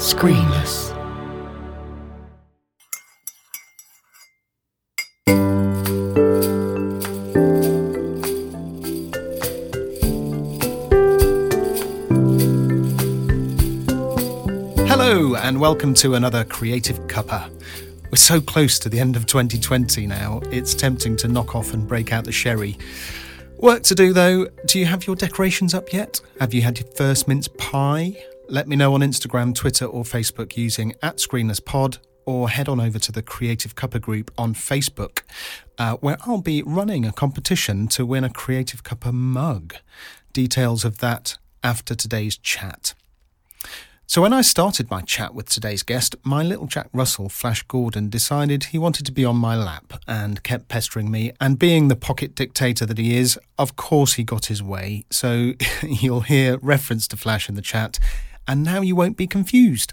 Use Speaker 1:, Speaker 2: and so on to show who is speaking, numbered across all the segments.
Speaker 1: Screenless. Hello, and welcome to another Creative Cuppa. We're so close to the end of 2020 now, it's tempting to knock off and break out the sherry. Work to do though. Do you have your decorations up yet? Have you had your first mince pie? Let me know on Instagram, Twitter, or Facebook using at ScreenlessPod, or head on over to the Creative Cuppa group on Facebook, uh, where I'll be running a competition to win a Creative Cuppa mug. Details of that after today's chat. So, when I started my chat with today's guest, my little Jack Russell, Flash Gordon, decided he wanted to be on my lap and kept pestering me. And being the pocket dictator that he is, of course he got his way. So, you'll hear reference to Flash in the chat, and now you won't be confused.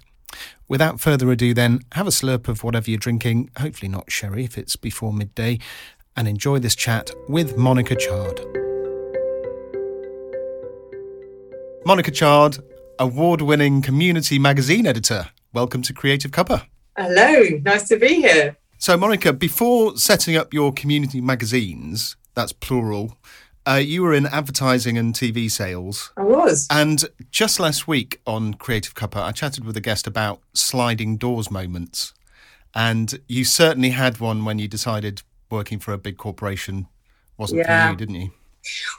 Speaker 1: Without further ado, then, have a slurp of whatever you're drinking, hopefully not sherry if it's before midday, and enjoy this chat with Monica Chard. Monica Chard, award winning community magazine editor. Welcome to Creative Cuppa.
Speaker 2: Hello, nice to be here.
Speaker 1: So, Monica, before setting up your community magazines, that's plural, uh, you were in advertising and TV sales.
Speaker 2: I was.
Speaker 1: And just last week on Creative Cuppa, I chatted with a guest about sliding doors moments. And you certainly had one when you decided working for a big corporation wasn't
Speaker 2: Yeah.
Speaker 1: for you, didn't you?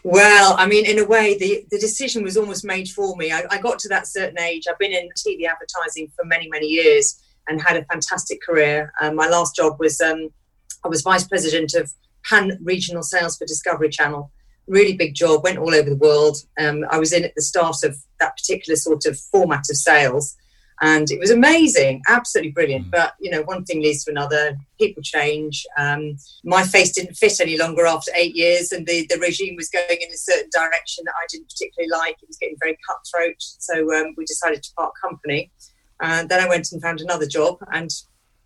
Speaker 2: Well, I mean, in a way, the, the decision was almost made for me. I, I got to that certain age. I've been in TV advertising for many, many years and had a fantastic career. Um, my last job was um, I was vice president of pan regional sales for Discovery Channel. Really big job, went all over the world. Um, I was in at the start of that particular sort of format of sales. And it was amazing, absolutely brilliant.
Speaker 1: Mm.
Speaker 2: But you know, one thing leads to another. People change. Um, my face didn't fit any longer after eight years, and the, the regime was going in a certain direction that I didn't particularly like. It was getting very cutthroat, so um, we decided to part company. And then I went and found another job, and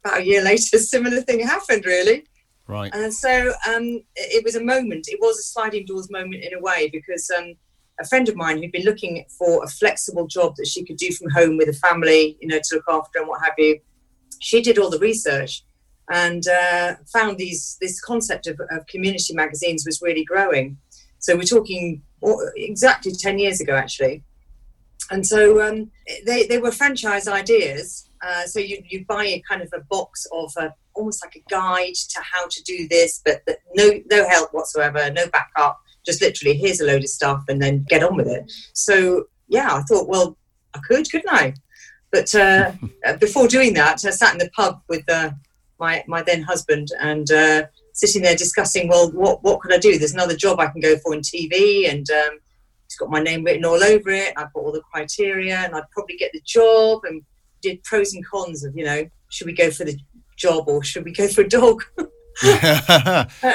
Speaker 2: about a year later, a similar thing happened. Really,
Speaker 1: Right.
Speaker 2: and so um, it was a moment. It was a sliding doors moment in a way because um, a friend of mine who'd been looking for a flexible job that she could do from home with a family, you know, to look after and what have you. She did all the research and uh, found these this concept of, of community magazines was really growing. So we're talking exactly ten years ago, actually. And so um, they, they were franchise ideas. Uh, so you you buy a kind of a box of a, almost like a guide to how to do this, but, no no help whatsoever, no backup. Just literally, here's a load of stuff, and then get on with it. So yeah, I thought, well, I could, couldn't I? But uh, uh, before doing that, I sat in the pub with uh, my my then husband and uh, sitting there discussing, well, what what could I do? There's another job I can go for in TV, and um, it's got my name written all over it. I've got all the criteria, and I'd probably get the job. And did pros and cons of, you know, should we go for the job or should we go for a dog?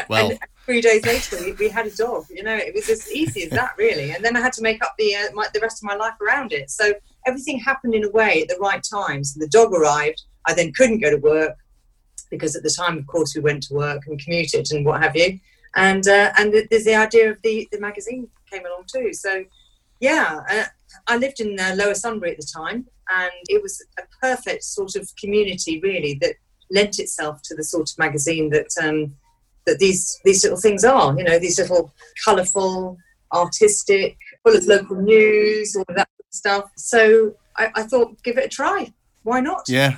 Speaker 1: Well-
Speaker 2: and three days later, we, we had a dog. You know, it was as easy as that, really. And then I had to make up the uh, my, the rest of my life around it. So everything happened in a way at the right time. So the dog arrived. I then couldn't go to work because at the time, of course, we went to work and commuted and what have you. And uh, and there's the idea of the the magazine came along too. So yeah, uh, I lived in uh, Lower Sunbury at the time, and it was a perfect sort of community, really, that lent itself to the sort of magazine that um, that these these little things are. You know, these little colourful, artistic, full of local news, all of that stuff. So I, I thought, give it a try. Why not?
Speaker 1: Yeah.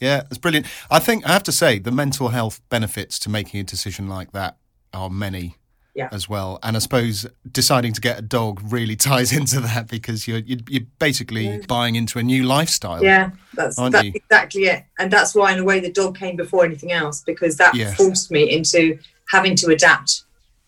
Speaker 1: Yeah, it's brilliant. I think I have to say the mental health benefits to making a decision like that are many
Speaker 2: Yeah.
Speaker 1: as well. And I suppose deciding to get a dog really ties into that because you're you're, you're basically
Speaker 2: Yeah.
Speaker 1: buying into a new lifestyle.
Speaker 2: Yeah, that's that's exactly it, and that's why, in a way, the dog came before anything else because that
Speaker 1: Yes.
Speaker 2: forced me into having to adapt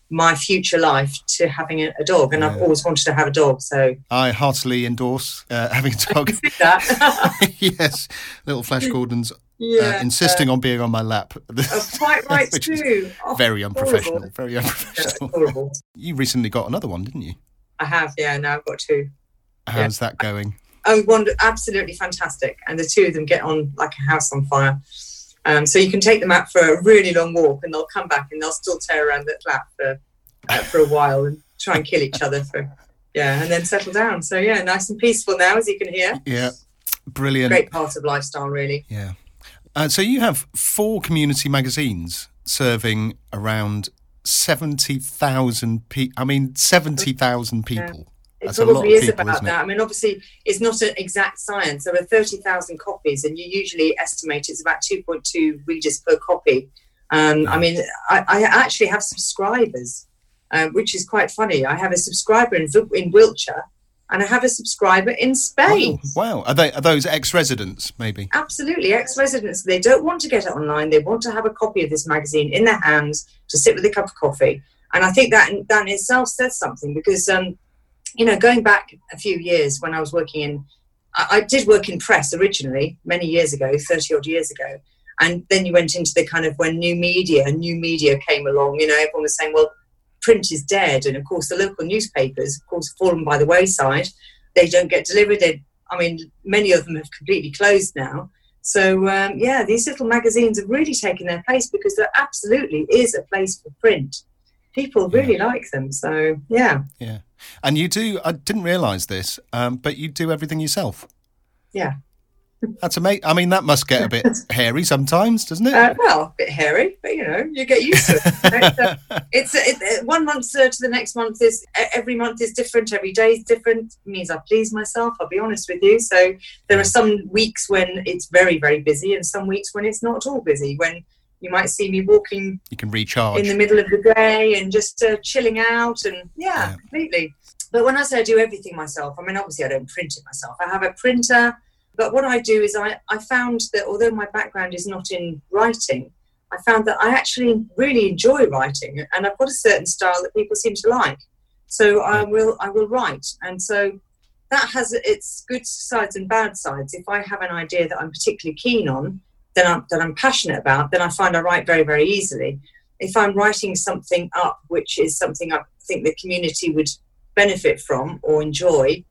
Speaker 2: my future life to having a, dog, and I've always wanted to have a dog. So
Speaker 1: I heartily endorse uh, having a dog. yes, little Flash Gordon's uh,
Speaker 2: yeah,
Speaker 1: insisting on being on my lap.
Speaker 2: uh, quite right too. Oh,
Speaker 1: Very unprofessional.
Speaker 2: horrible.
Speaker 1: Very
Speaker 2: That's
Speaker 1: unprofessional.
Speaker 2: horrible.
Speaker 1: You recently got another one, didn't you?
Speaker 2: I have, yeah. Now I've got two.
Speaker 1: How's that going?
Speaker 2: Oh, one absolutely fantastic, and the two of them get on like a house on fire. Um, so you can take them out for a really long walk, and they'll come back and they'll still tear around the flat for uh, for a while and try and kill each other for yeah, and then settle down. So yeah, nice and peaceful now, as you can hear.
Speaker 1: Yeah. Brilliant.
Speaker 2: Great part of lifestyle, really.
Speaker 1: Yeah. Uh, so you have four community magazines serving around 70,000 people. I mean, 70,000 people.
Speaker 2: It
Speaker 1: That's a lot
Speaker 2: probably
Speaker 1: of
Speaker 2: is
Speaker 1: people,
Speaker 2: about
Speaker 1: it?
Speaker 2: that. I mean, obviously, it's not an exact science. There are 30,000 copies, and you usually estimate it's about 2.2 readers per copy. Um, I mean, I, I actually have subscribers, uh, which is quite funny. I have a subscriber in, in Wiltshire, and I have a subscriber in Spain.
Speaker 1: Oh, wow. Are they are those ex-residents maybe?
Speaker 2: Absolutely, ex-residents. They don't want to get it online. They want to have a copy of this magazine in their hands to sit with a cup of coffee. And I think that in, that in itself says something because, um, you know, going back a few years when I was working in, I, I did work in press originally many years ago, thirty odd years ago, and then you went into the kind of when new media, new media came along. You know, everyone was saying, well, print is dead, and of course the local newspapers, of course, have fallen by the wayside. They don't get delivered. They, I mean, many of them have completely closed now. So um, yeah, these little magazines have really taken their place because there absolutely is a place for print. People really like them. So yeah,
Speaker 1: Yeah. And you do, I didn't realise this, um, but you do everything yourself.
Speaker 2: yeah.
Speaker 1: That's amazing. I mean, that must get a bit hairy sometimes, doesn't it?
Speaker 2: Uh, well, a bit hairy, but you know, you get used to it. it's it, one month uh, to the next month is every month is different. Every day is different. It means I please myself. I'll be honest with you. So there are some weeks when it's very very busy, and some weeks when it's not at all busy. When you might see me walking
Speaker 1: you can recharge.
Speaker 2: in the middle of the day and just uh, chilling out and yeah,
Speaker 1: Yeah.
Speaker 2: completely but when i say i do everything myself i mean obviously i don't print it myself i have a printer but what i do is i, I found that although my background is not in writing i found that i actually really enjoy writing and i've got a certain style that people seem to like. So i mm. will i will write. And so that has its good sides and bad sides. If i have an idea that i'm particularly keen on that I'm, that I'm passionate about, then I find I write very, very easily. If I'm writing something up, which is something I think the community would benefit from or enjoy,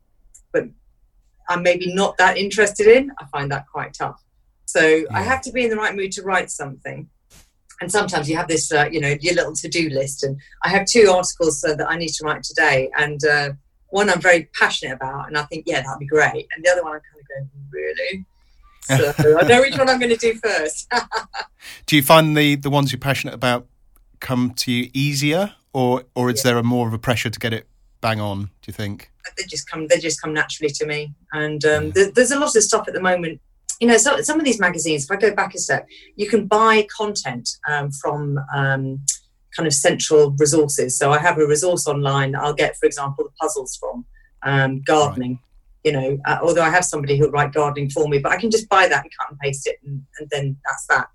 Speaker 2: I'm maybe not that interested in, I find that quite tough. So I have to be in the right mood to write something. And sometimes you have this, uh, you know, your little to-do list. And I have two articles uh, that I need to write today, and uh, one I'm very passionate about, and I think, yeah, that'd be great. And the other one I'm kind of going, really? So I know which one I'm going to do first.
Speaker 1: Do you find the, the ones you're passionate about come to you easier, or or is
Speaker 2: Yeah.
Speaker 1: there a more of a pressure to get it bang on? Do you think?
Speaker 2: they just come they just come naturally to me. And um, there, there's a lot of stuff at the moment. You know so, some of these magazines if i go back a step you can buy content um, from um, kind of central resources. So i have a resource online i'll get for example the puzzles from um, gardening you know uh, although i have somebody who'll write gardening for me but i can just buy that and cut and paste it and, and then that's that.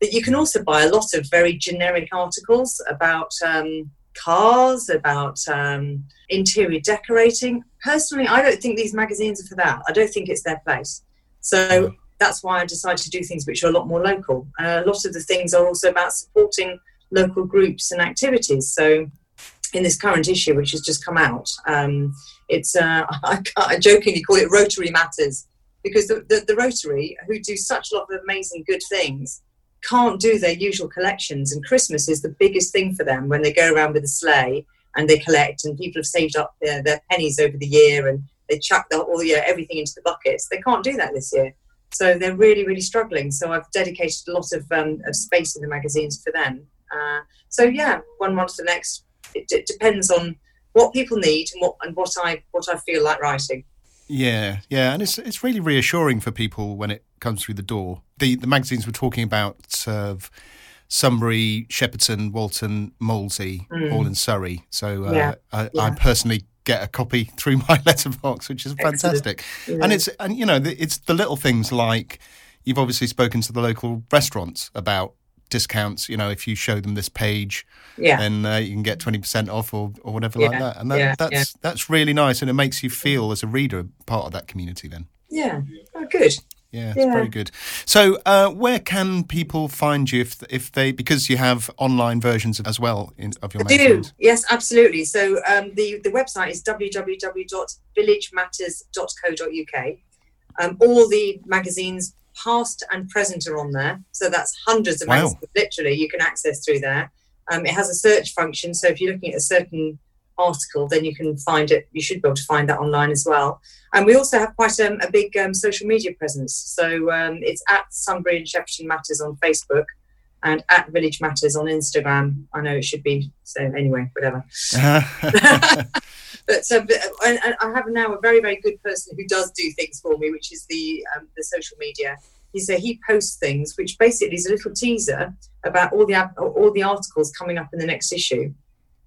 Speaker 2: But you can also buy a lot of very generic articles about um, cars about um, interior decorating. Personally, I don't think these magazines are for that. I don't think it's their place. So that's why I decided to do things which are a lot more local. Uh, a lot of the things are also about supporting local groups and activities. So in this current issue, which has just come out, um, it's uh, I, I jokingly call it Rotary Matters because the, the, the Rotary, who do such a lot of amazing good things, can't do their usual collections. And Christmas is the biggest thing for them when they go around with a sleigh and they collect, and people have saved up their, their pennies over the year and they chuck the, all yeah, everything into the buckets. They can't do that this year. So they're really, really struggling. So I've dedicated a lot of, um, of space in the magazines for them. Uh, so yeah, one month to the next. It, it depends on what people need and what and what I what I feel like writing.
Speaker 1: Yeah, yeah, and it's it's really reassuring for people when it comes through the door. The the magazines we're talking about of Sunbury, Shepperton, Walton, Molesey, all in Surrey. So uh,
Speaker 2: Yeah,
Speaker 1: I, I personally get a copy through my letterbox, which is fantastic. And it's and you know it's the little things like you've obviously spoken to the local restaurants about discounts. You know, if you show them this page,
Speaker 2: Yeah.
Speaker 1: then uh, you can get twenty percent off or, or whatever like that. And that,
Speaker 2: yeah,
Speaker 1: that's
Speaker 2: yeah.
Speaker 1: that's really nice, and it makes you feel as a reader part of that community. Then,
Speaker 2: Yeah. Oh, good.
Speaker 1: Yeah, it's
Speaker 2: Yeah.
Speaker 1: very good. So, uh, where can people find you if if they because you have online versions as well in, of your
Speaker 2: I do. Yes, absolutely. So um, the the website is www.villagematters.co.uk. Um, all the magazines, past and present, are on there. So that's hundreds of
Speaker 1: Wow.
Speaker 2: magazines, literally, you can access through there. Um, it has a search function. So if you're looking at a certain article, then you can find it. You should be able to find that online as well. And we also have quite um, a big um, social media presence. So um, it's at Sunbury and Shepperton Matters on Facebook and at Village Matters on Instagram. I know it should be so anyway, whatever. but so, but, and, and I have now a very very good person who does do things for me, which is the um, the social media. He a, he posts things, which basically is a little teaser about all the all the articles coming up in the next issue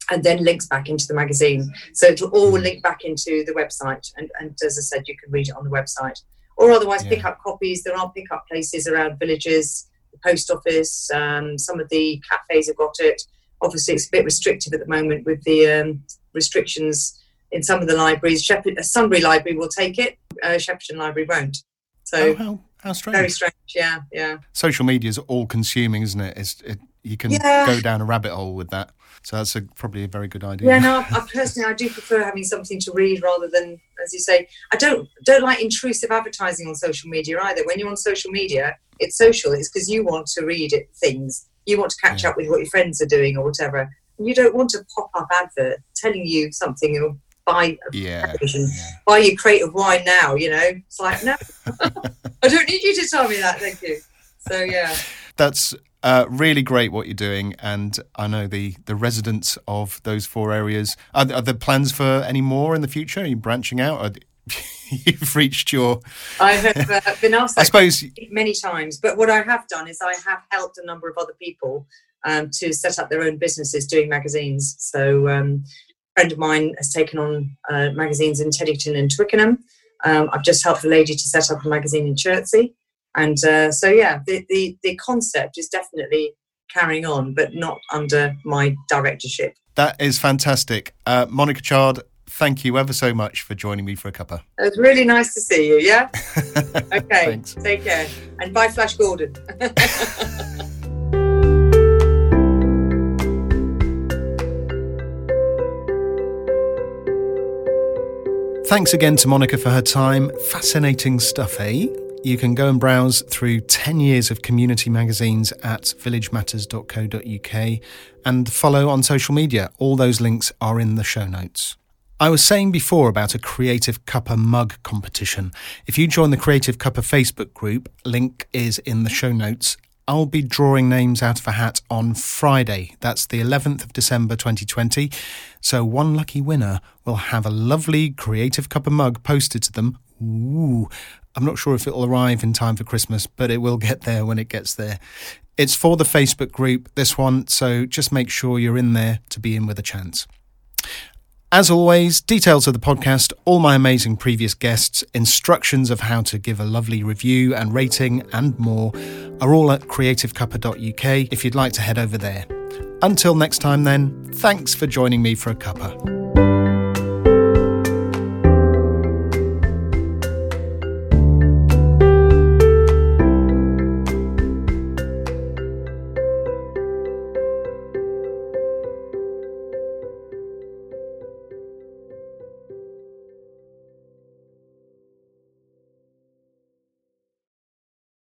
Speaker 2: and then links back into the magazine. So it'll all hmm. link back into the website. And, and as I said, you can read it on the website. Or otherwise, yeah. pick up copies. There are pick up places around villages, the post office, um, some of the cafes have got it. Obviously, it's a bit restrictive at the moment with the um, restrictions in some of the libraries. Shepherd, uh, Sunbury Library will take it, uh, Shepperton Library won't. So,
Speaker 1: oh, how, how strange.
Speaker 2: Very strange, yeah, yeah.
Speaker 1: Social media is all consuming, isn't it? It's, it you can yeah. go down a rabbit hole with that. So that's a, probably a very good idea.
Speaker 2: Yeah, no, I, personally I do prefer having something to read rather than, as you say, I don't don't like intrusive advertising on social media either. When you're on social media, it's social. It's because you want to read it, things. You want to catch yeah. up with what your friends are doing or whatever. And you don't want a pop up advert telling you something or buy a yeah, yeah. buy your crate of wine now. You know, it's like no, I don't need you to tell me that. Thank you. So yeah,
Speaker 1: that's uh, really great what you're doing, and I know the the residents of those four areas. Are, are there plans for any more in the future? Are you branching out? Or you've reached your.
Speaker 2: I have uh, been asked.
Speaker 1: I suppose
Speaker 2: many times, but what I have done is I have helped a number of other people um, to set up their own businesses doing magazines. So um, a friend of mine has taken on uh, magazines in Teddington and Twickenham. Um, I've just helped a lady to set up a magazine in Chertsey. And uh, so, yeah, the, the, the concept is definitely carrying on, but not under my directorship.
Speaker 1: That is fantastic. Uh, Monica Chard, thank you ever so much for joining me for a cuppa.
Speaker 2: It was really nice to see you, yeah? okay, Thanks. take care. And bye, Flash Gordon.
Speaker 1: Thanks again to Monica for her time. Fascinating stuff, eh? You can go and browse through 10 years of community magazines at villagematters.co.uk and follow on social media. All those links are in the show notes. I was saying before about a Creative Cuppa mug competition. If you join the Creative Cuppa Facebook group, link is in the show notes. I'll be drawing names out of a hat on Friday. That's the 11th of December 2020. So one lucky winner will have a lovely Creative Cuppa mug posted to them. Ooh, I'm not sure if it'll arrive in time for Christmas, but it will get there when it gets there. It's for the Facebook group, this one, so just make sure you're in there to be in with a chance. As always, details of the podcast, all my amazing previous guests, instructions of how to give a lovely review and rating, and more are all at creativecuppa.uk if you'd like to head over there. Until next time, then, thanks for joining me for a cuppa.